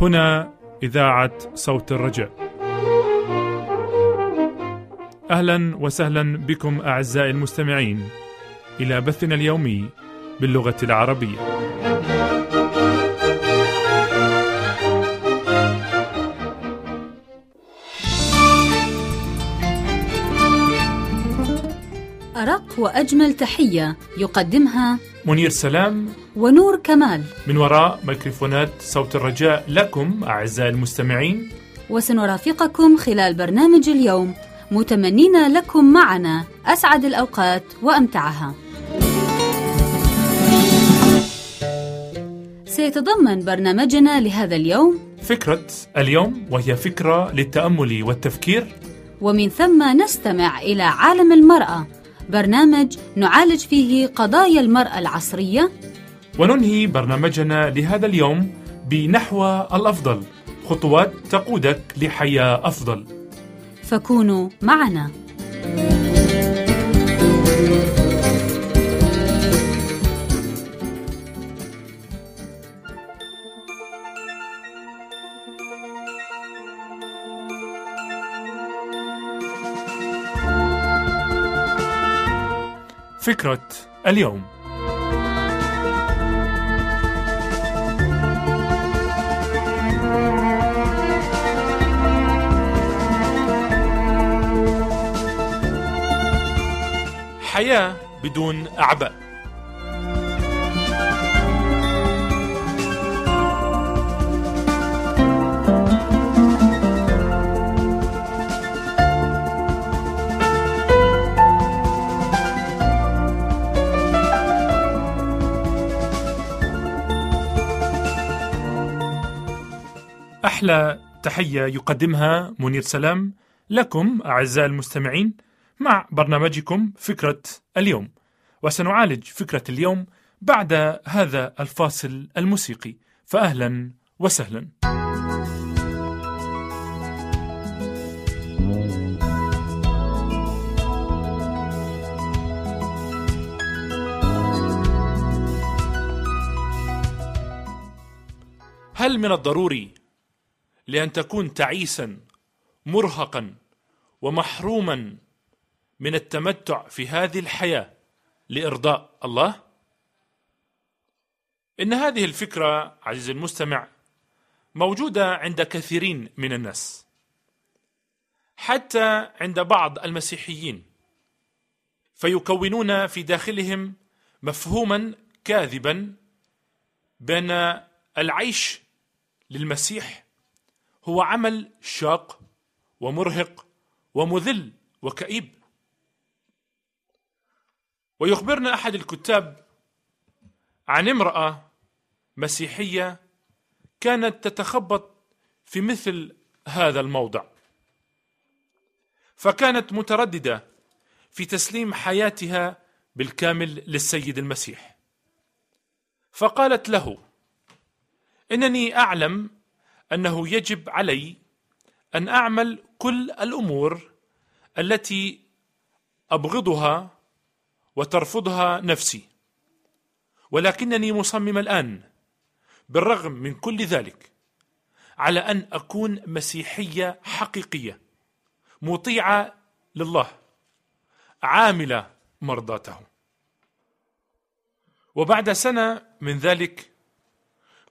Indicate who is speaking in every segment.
Speaker 1: هنا إذاعة صوت الرجاء. أهلا وسهلا بكم أعزائي المستمعين إلى بثنا اليومي باللغة العربية.
Speaker 2: وأجمل تحية يقدمها
Speaker 1: منير سلام.
Speaker 2: ونور كمال.
Speaker 1: من وراء ميكروفونات صوت الرجاء لكم أعزائي المستمعين.
Speaker 2: وسنرافقكم خلال برنامج اليوم. متمنين لكم معنا أسعد الأوقات وأمتعها. سيتضمن برنامجنا لهذا اليوم
Speaker 1: فكرة اليوم وهي فكرة للتأمل والتفكير.
Speaker 2: ومن ثم نستمع إلى عالم المرأة. برنامج نعالج فيه قضايا المرأة العصرية.
Speaker 1: وننهي برنامجنا لهذا اليوم بنحو الأفضل. خطوات تقودك لحياة أفضل.
Speaker 2: فكونوا معنا.
Speaker 1: فكرة اليوم. حياة بدون أعباء. أحلى تحية يقدمها منير سلام لكم أعزائي المستمعين مع برنامجكم فكرة اليوم. وسنعالج فكرة اليوم بعد هذا الفاصل الموسيقي. فأهلا وسهلا. هل من الضروري لأن تكون تعيسا مرهقا ومحروما من التمتع في هذه الحياة لإرضاء الله؟ إن هذه الفكرة عزيزي المستمع موجودة عند كثيرين من الناس حتى عند بعض المسيحيين فيكونون في داخلهم مفهوما كاذبا بأن العيش للمسيح هو عمل شاق ومرهق ومذل وكئيب. ويخبرنا أحد الكتاب عن امرأة مسيحية كانت تتخبط في مثل هذا الموضع. فكانت مترددة في تسليم حياتها بالكامل للسيد المسيح. فقالت له إنني أعلم أنه يجب علي أن أعمل كل الأمور التي أبغضها وترفضها نفسي ولكنني مصمم الآن بالرغم من كل ذلك على أن أكون مسيحية حقيقية مطيعة لله عاملة مرضاته. وبعد سنة من ذلك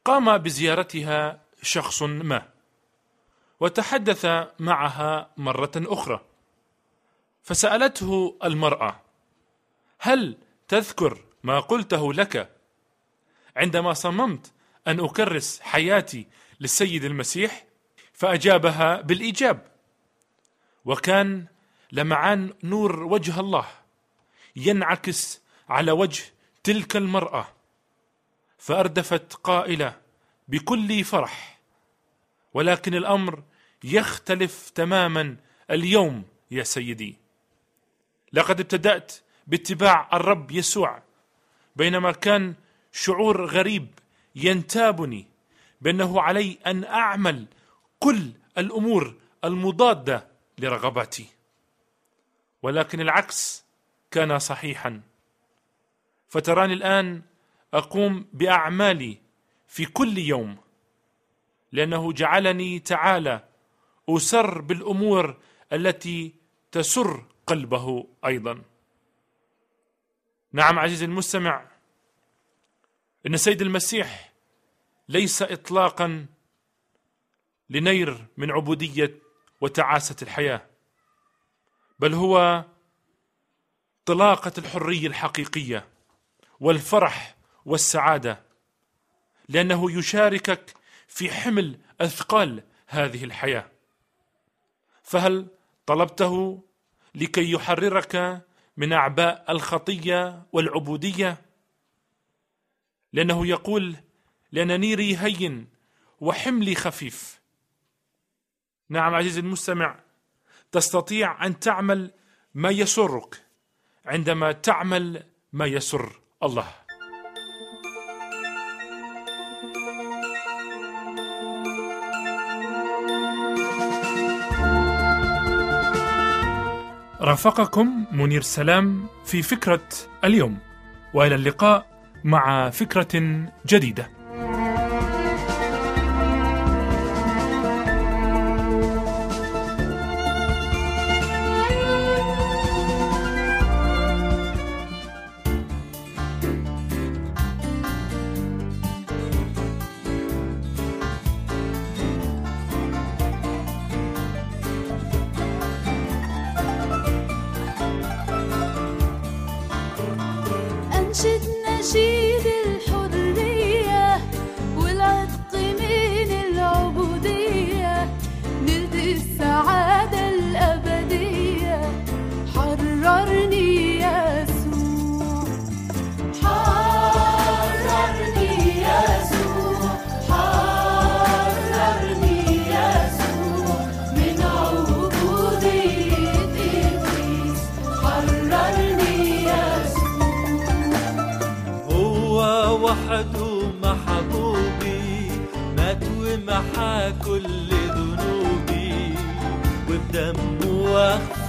Speaker 1: قام بزيارتها شخص ما وتحدث معها مرة أخرى. فسألته المرأة هل تذكر ما قلته لك؟ عندما صممت أن أكرس حياتي للسيد المسيح فأجابها بالإيجاب. وكان لمعان نور وجه الله ينعكس على وجه تلك المرأة فأردفت قائلة بكل فرح ولكن الأمر يختلف تماما اليوم يا سيدي. لقد ابتدأت باتباع الرب يسوع بينما كان شعور غريب ينتابني بأنه علي أن أعمل كل الأمور المضادة لرغباتي. ولكن العكس كان صحيحا. فتراني الآن أقوم بأعمالي في كل يوم. لأنه جعلني تعالى أسر بالأمور التي تسر قلبه أيضا. نعم عزيزي المستمع إن السيد المسيح ليس اطلاقا لنير من عبودية وتعاسة الحياة بل هو طلاقة الحرية الحقيقية والفرح والسعادة لأنه يشاركك في حمل أثقال هذه الحياة. فهل طلبته لكي يحررك من أعباء الخطية والعبودية؟ لأنه يقول لأن نيري هين وحملي خفيف. نعم عزيزي المستمع تستطيع أن تعمل ما يسرك عندما تعمل ما يسر الله. رافقكم منير سلام في فكرة اليوم وإلى اللقاء مع فكرة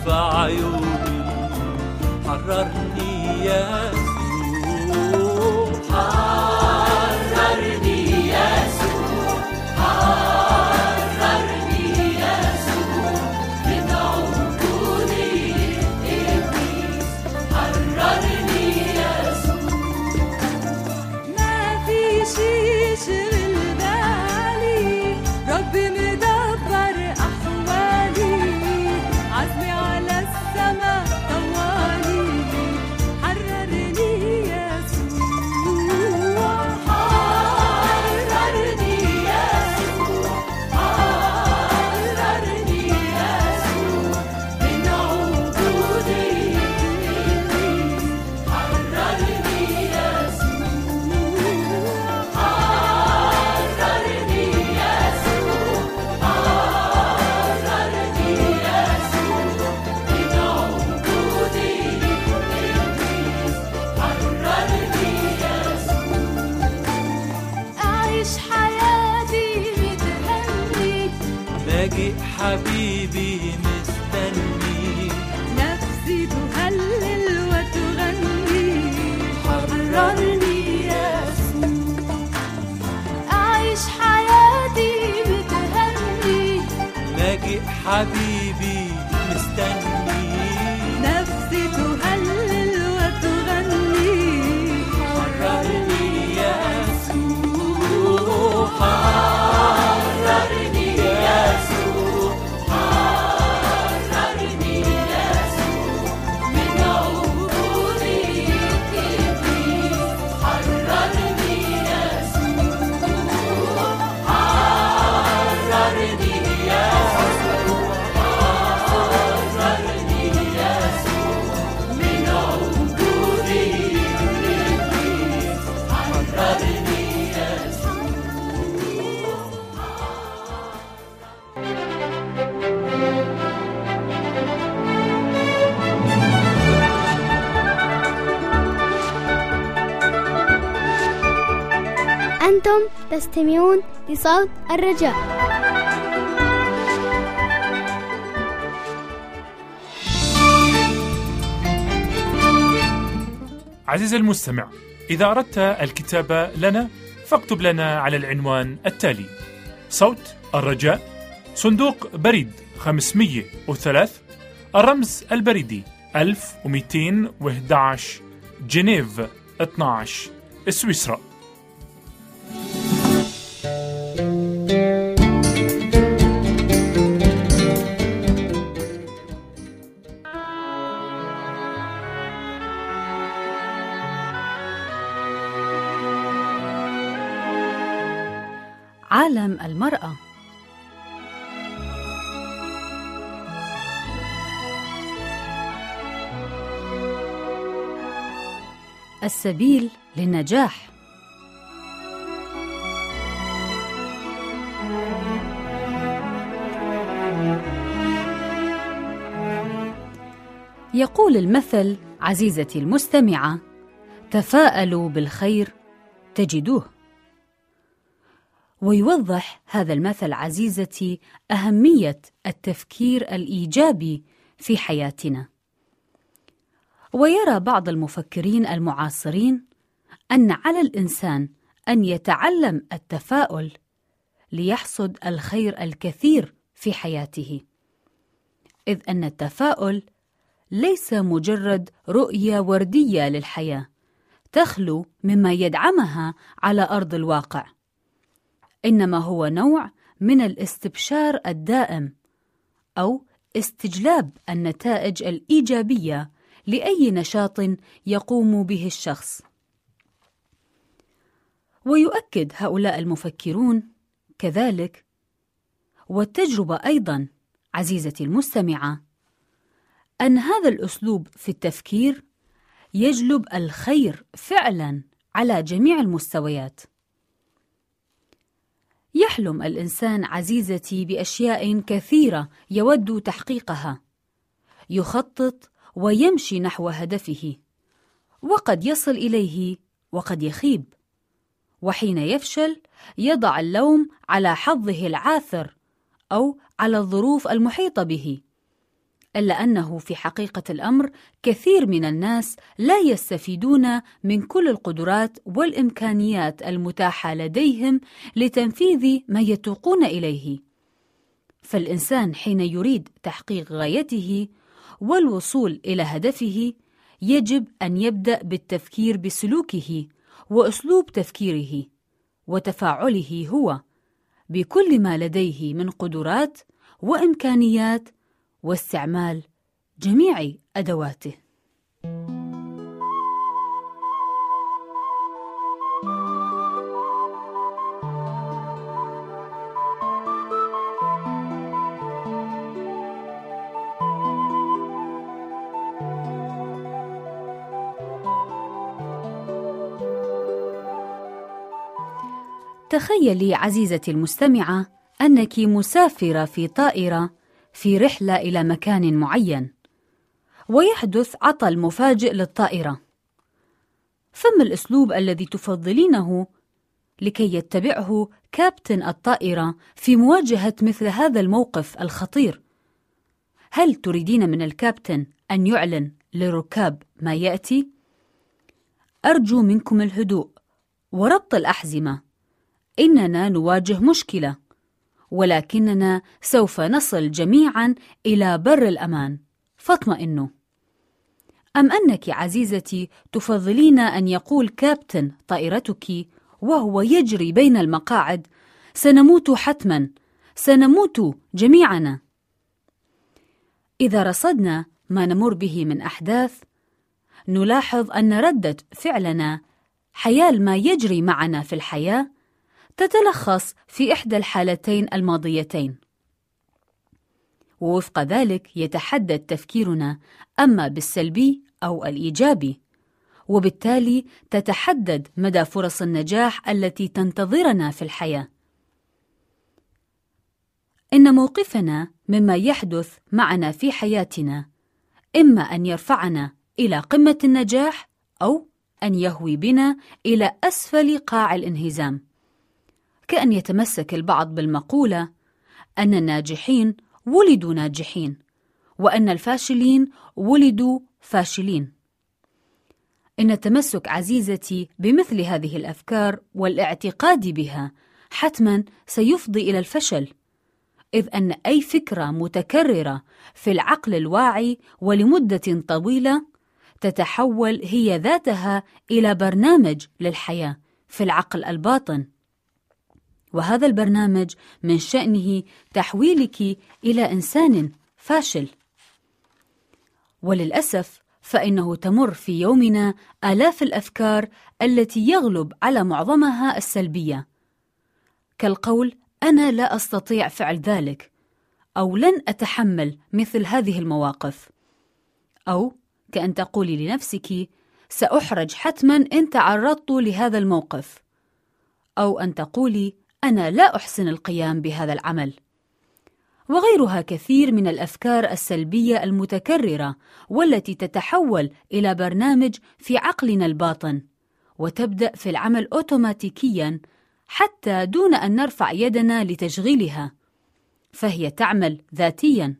Speaker 1: جديده
Speaker 3: عيوني حررني يا حبيبي
Speaker 4: تستمعون لصوت الرجاء.
Speaker 1: عزيزي المستمع إذا أردت الكتابة لنا فاكتب لنا على العنوان التالي صوت الرجاء صندوق بريد 503 الرمز البريدي 1211 جنيف 12 سويسرا.
Speaker 2: المرأة. السبيل للنجاح. يقول المثل عزيزتي المستمعة تفاءلوا بالخير تجدوه. ويوضح هذا المثل عزيزتي أهمية التفكير الإيجابي في حياتنا. ويرى بعض المفكرين المعاصرين أن على الإنسان أن يتعلم التفاؤل ليحصد الخير الكثير في حياته إذ أن التفاؤل ليس مجرد رؤية وردية للحياة تخلو مما يدعمها على أرض الواقع. إنما هو نوع من الاستبشار الدائم أو استجلاب النتائج الإيجابية لأي نشاط يقوم به الشخص. ويؤكد هؤلاء المفكرون كذلك والتجربة أيضا عزيزتي المستمعة أن هذا الأسلوب في التفكير يجلب الخير فعلا على جميع المستويات. يحلم الإنسان عزيزتي بأشياء كثيرة يود تحقيقها. يخطط ويمشي نحو هدفه، وقد يصل إليه وقد يخيب. وحين يفشل يضع اللوم على حظه العاثر أو على الظروف المحيطة به. إلا أنه في حقيقة الأمر كثير من الناس لا يستفيدون من كل القدرات والإمكانيات المتاحة لديهم لتنفيذ ما يتوقون إليه. فالإنسان حين يريد تحقيق غايته والوصول إلى هدفه يجب أن يبدأ بالتفكير بسلوكه وأسلوب تفكيره وتفاعله هو بكل ما لديه من قدرات وإمكانيات واستعمال جميع أدواته. تخيلي عزيزتي المستمعة أنك مسافرة في طائرة في رحلة إلى مكان معين، ويحدث عطل مفاجئ للطائرة. فما الأسلوب الذي تفضلينه لكي يتبعه كابتن الطائرة في مواجهة مثل هذا الموقف الخطير؟ هل تريدين من الكابتن أن يعلن للركاب ما يأتي؟ أرجو منكم الهدوء وربط الأحزمة. إننا نواجه مشكلة. ولكننا سوف نصل جميعا إلى بر الأمان. فاطمئنوا أم أنك عزيزتي تفضلين أن يقول كابتن طائرتك وهو يجري بين المقاعد سنموت حتما سنموت جميعنا إذا رصدنا ما نمر به من أحداث نلاحظ أن رده فعلنا حيال ما يجري معنا في الحياة تتلخص في إحدى الحالتين الماضيتين. ووفق ذلك يتحدد تفكيرنا أما بالسلبي أو الإيجابي، وبالتالي تتحدد مدى فرص النجاح التي تنتظرنا في الحياة. إن موقفنا مما يحدث معنا في حياتنا إما أن يرفعنا إلى قمة النجاح أو أن يهوي بنا إلى أسفل قاع الانهزام. كأن يتمسك البعض بالمقولة أن الناجحين ولدوا ناجحين وأن الفاشلين ولدوا فاشلين. إن التمسك عزيزتي بمثل هذه الأفكار والاعتقاد بها حتما سيفضي إلى الفشل إذ أن أي فكرة متكررة في العقل الواعي ولمدة طويلة تتحول هي ذاتها إلى برنامج للحياة في العقل الباطن. وهذا البرنامج من شأنه تحويلك إلى إنسان فاشل. وللأسف فإنه تمر في يومنا آلاف الأفكار التي يغلب على معظمها السلبية. كالقول أنا لا أستطيع فعل ذلك أو لن أتحمل مثل هذه المواقف. أو كأن تقولي لنفسك سأحرج حتما إن تعرضت لهذا الموقف. أو أن تقولي أنا لا أحسن القيام بهذا العمل. وغيرها كثير من الأفكار السلبية المتكررة والتي تتحول إلى برنامج في عقلنا الباطن وتبدأ في العمل اوتوماتيكيا حتى دون أن نرفع يدنا لتشغيلها فهي تعمل ذاتيا.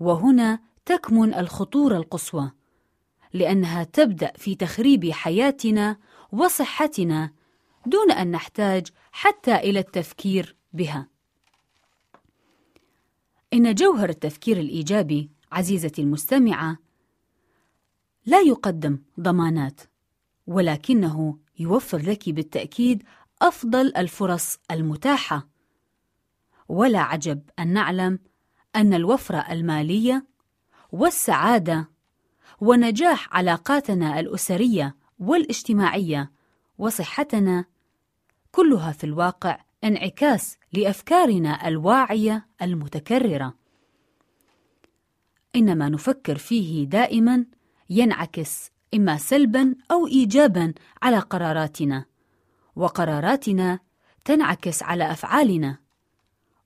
Speaker 2: وهنا تكمن الخطورة القصوى لأنها تبدأ في تخريب حياتنا وصحتنا دون أن نحتاج حتى إلى التفكير بها. إن جوهر التفكير الإيجابي عزيزتي المستمعة لا يقدم ضمانات ولكنه يوفر لك بالتأكيد أفضل الفرص المتاحة. ولا عجب أن نعلم أن الوفرة المالية والسعادة ونجاح علاقاتنا الأسرية والاجتماعية وصحتنا كلها في الواقع انعكاس لأفكارنا الواعية المتكررة. ان ما نفكر فيه دائما ينعكس إما سلبا أو ايجابا على قراراتنا وقراراتنا تنعكس على أفعالنا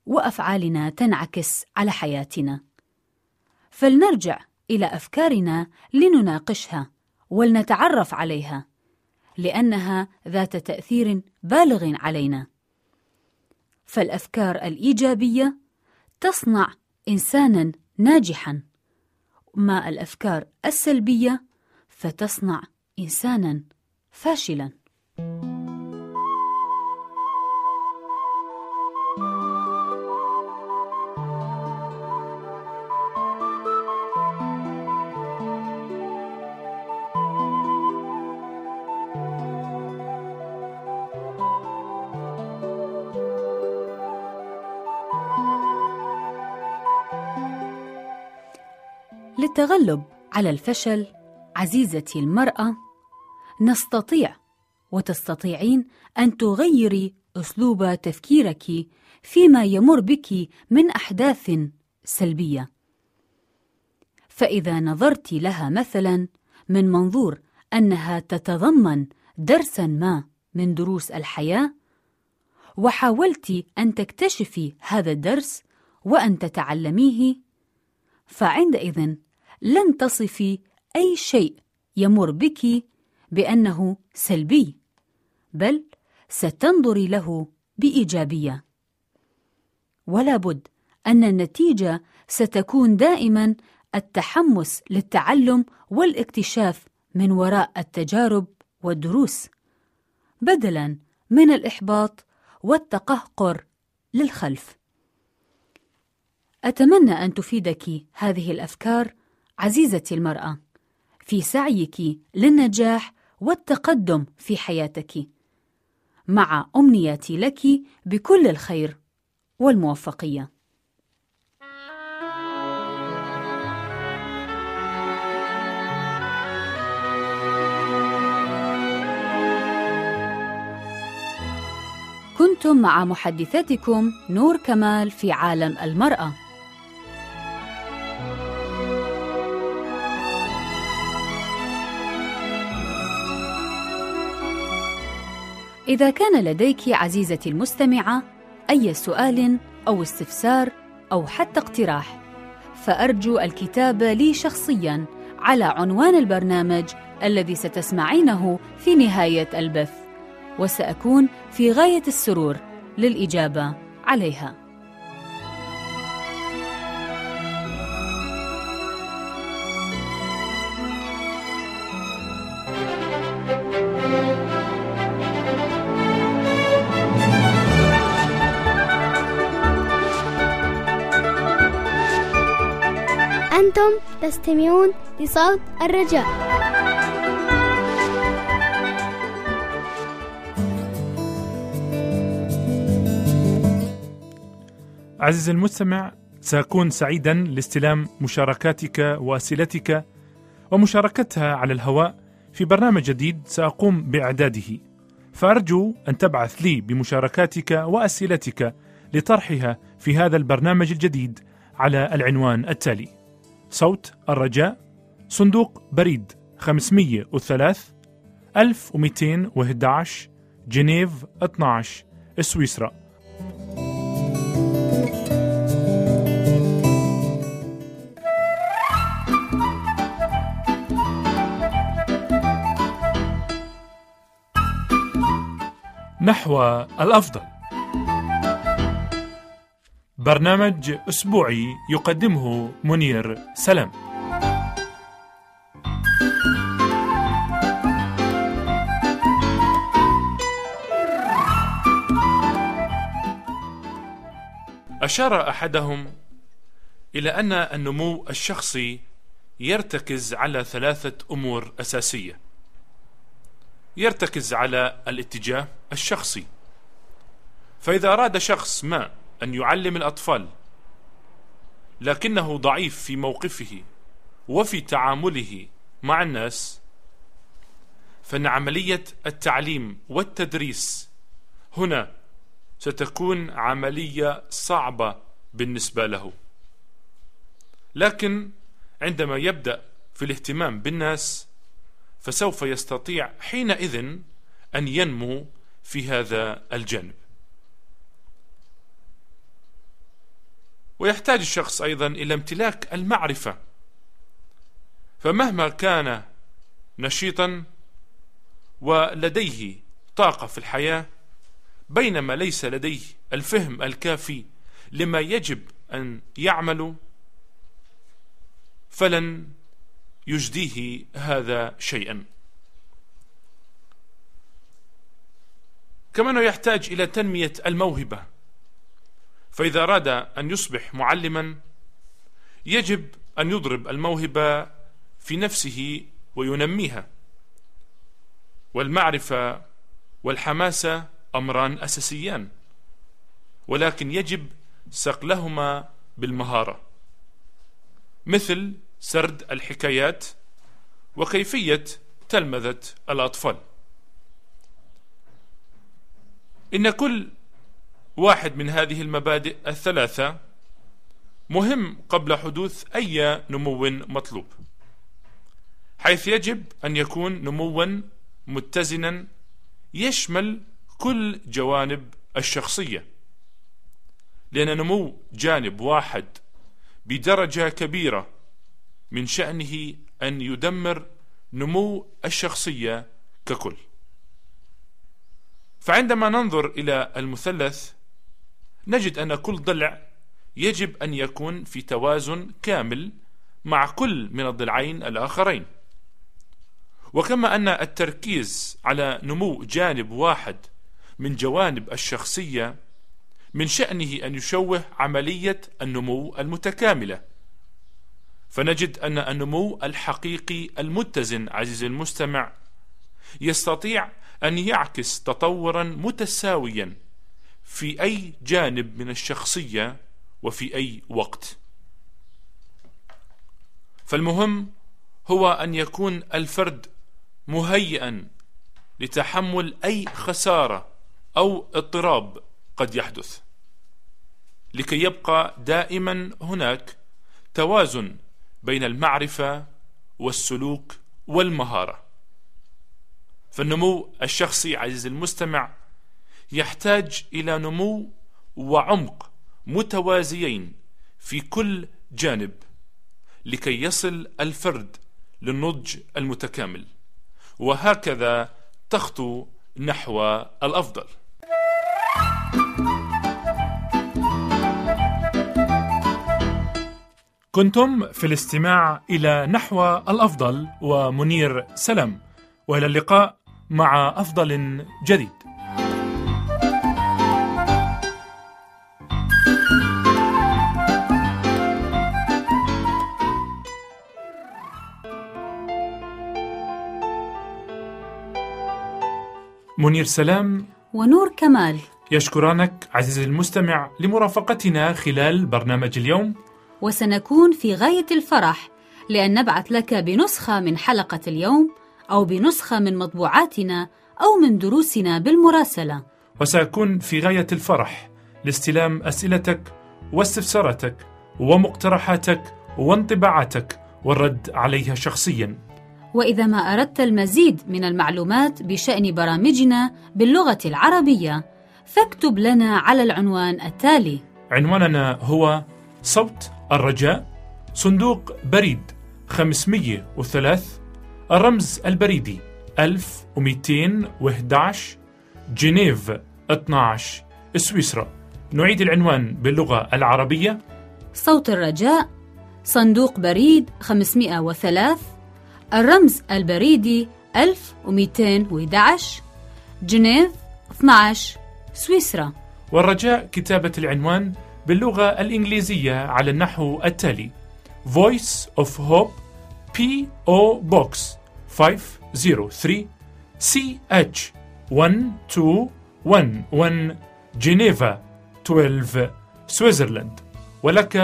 Speaker 2: وأفعالنا تنعكس على حياتنا. فلنرجع إلى أفكارنا لنناقشها ولنتعرف عليها. لأنها ذات تأثير بالغ علينا. فالأفكار الإيجابية تصنع انسانا ناجحا ما الأفكار السلبية فتصنع انسانا فاشلا. للتغلب على الفشل عزيزتي المرأة نستطيع وتستطيعين أن تغيري أسلوب تفكيرك فيما يمر بك من أحداث سلبية. فإذا نظرت لها مثلا من منظور أنها تتضمن درسا ما من دروس الحياة وحاولت أن تكتشفي هذا الدرس وأن تتعلميه فعندئذ لن تصفي أي شيء يمر بك بأنه سلبي بل ستنظري له بإيجابية. ولا بد أن النتيجة ستكون دائما التحمس للتعلم والاكتشاف من وراء التجارب والدروس بدلا من الإحباط والتقهقر للخلف. أتمنى أن تفيدك هذه الأفكار. عزيزتي المرأة في سعيك للنجاح والتقدم في حياتك. مع أمنياتي لك بكل الخير والموفقية. كنتم مع محدثتكم نور كمال في عالم المرأة. إذا كان لديك عزيزتي المستمعة أي سؤال أو استفسار أو حتى اقتراح فأرجو الكتابة لي شخصيا على عنوان البرنامج الذي ستسمعينه في نهاية البث وسأكون في غاية السرور للإجابة عليها.
Speaker 4: أنتم تستمعون لصوت الرجاء.
Speaker 1: عزيزي المستمع سأكون سعيدا لاستلام مشاركاتك وأسئلتك ومشاركتها على الهواء في برنامج جديد سأقوم بإعداده. فأرجو أن تبعث لي بمشاركاتك وأسئلتك لطرحها في هذا البرنامج الجديد على العنوان التالي صوت الرجاء صندوق بريد 503 1211 جنيف 12 سويسرا. نحو الأفضل. برنامج أسبوعي يقدمه منير سلام. أشار أحدهم إلى أن النمو الشخصي يرتكز على ثلاثة أمور أساسية. يرتكز على الاتجاه الشخصي. فإذا أراد شخص ما أن يعلم الأطفال لكنه ضعيف في موقفه وفي تعامله مع الناس. فإن عملية التعليم والتدريس هنا ستكون عملية صعبة بالنسبة له. لكن عندما يبدأ في الاهتمام بالناس فسوف يستطيع حينئذ أن ينمو في هذا الجانب. ويحتاج الشخص أيضا إلى امتلاك المعرفة. فمهما كان نشيطا ولديه طاقة في الحياة بينما ليس لديه الفهم الكافي لما يجب أن يعمل فلن يجديه هذا شيئا. كما أنه يحتاج إلى تنمية الموهبة. فإذا أراد أن يصبح معلما يجب أن يضرب الموهبة في نفسه وينميها. والمعرفة والحماسه أمران أساسيان ولكن يجب صقلهما بالمهارة. مثل سرد الحكايات وكيفية تلمذة الأطفال. إن كل واحد من هذه المبادئ الثلاثة مهم قبل حدوث أي نمو مطلوب حيث يجب أن يكون نموا متزنا يشمل كل جوانب الشخصية لأن نمو جانب واحد بدرجة كبيرة من شأنه أن يدمر نمو الشخصية ككل. فعندما ننظر إلى المثلث نجد أن كل ضلع يجب أن يكون في توازن كامل مع كل من الضلعين الآخرين. وكما أن التركيز على نمو جانب واحد من جوانب الشخصية من شأنه أن يشوه عملية النمو المتكاملة. فنجد أن النمو الحقيقي المتزن عزيزي المستمع يستطيع أن يعكس تطورا متساويا في أي جانب من الشخصية وفي أي وقت. فالمهم هو أن يكون الفرد مهيئا لتحمل أي خسارة أو اضطراب قد يحدث لكي يبقى دائما هناك توازن بين المعرفة والسلوك والمهارة. فالنمو الشخصي عزيزي المستمع يحتاج إلى نمو وعمق متوازيين في كل جانب لكي يصل الفرد للنضج المتكامل. وهكذا تخطو نحو الأفضل. كنتم في الاستماع إلى نحو الأفضل ومنير سلام وإلى اللقاء مع أفضل جديد. منير سلام
Speaker 2: ونور كمال.
Speaker 1: يشكرانك عزيزي المستمع لمرافقتنا خلال برنامج اليوم.
Speaker 2: وسنكون في غاية الفرح لأن نبعث لك بنسخة من حلقة اليوم أو بنسخة من مطبوعاتنا أو من دروسنا بالمراسلة.
Speaker 1: وسأكون في غاية الفرح لاستلام أسئلتك واستفساراتك ومقترحاتك وانطباعاتك والرد عليها شخصيا.
Speaker 2: وإذا ما أردت المزيد من المعلومات بشأن برامجنا باللغة العربية فاكتب لنا على العنوان التالي.
Speaker 1: عنواننا هو صوت الرجاء صندوق بريد 503 الرمز البريدي 1211 جنيف 12 سويسرا. نعيد العنوان باللغة العربية.
Speaker 2: صوت الرجاء صندوق بريد 503 الرمز البريدي 1211 جنيف 12 سويسرا.
Speaker 1: والرجاء كتابة العنوان باللغة الإنجليزية على النحو التالي. Voice of Hope P.O. Box 503 CH 1211 جنيفا 12 سويسرلاند ولك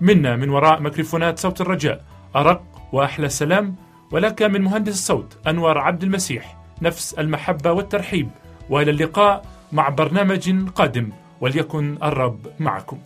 Speaker 1: منا من وراء ميكروفونات صوت الرجاء أرق وأحلى سلام. ولك من مهندس الصوت أنور عبد المسيح نفس المحبة والترحيب وإلى اللقاء مع برنامج قادم وليكن الرب معكم.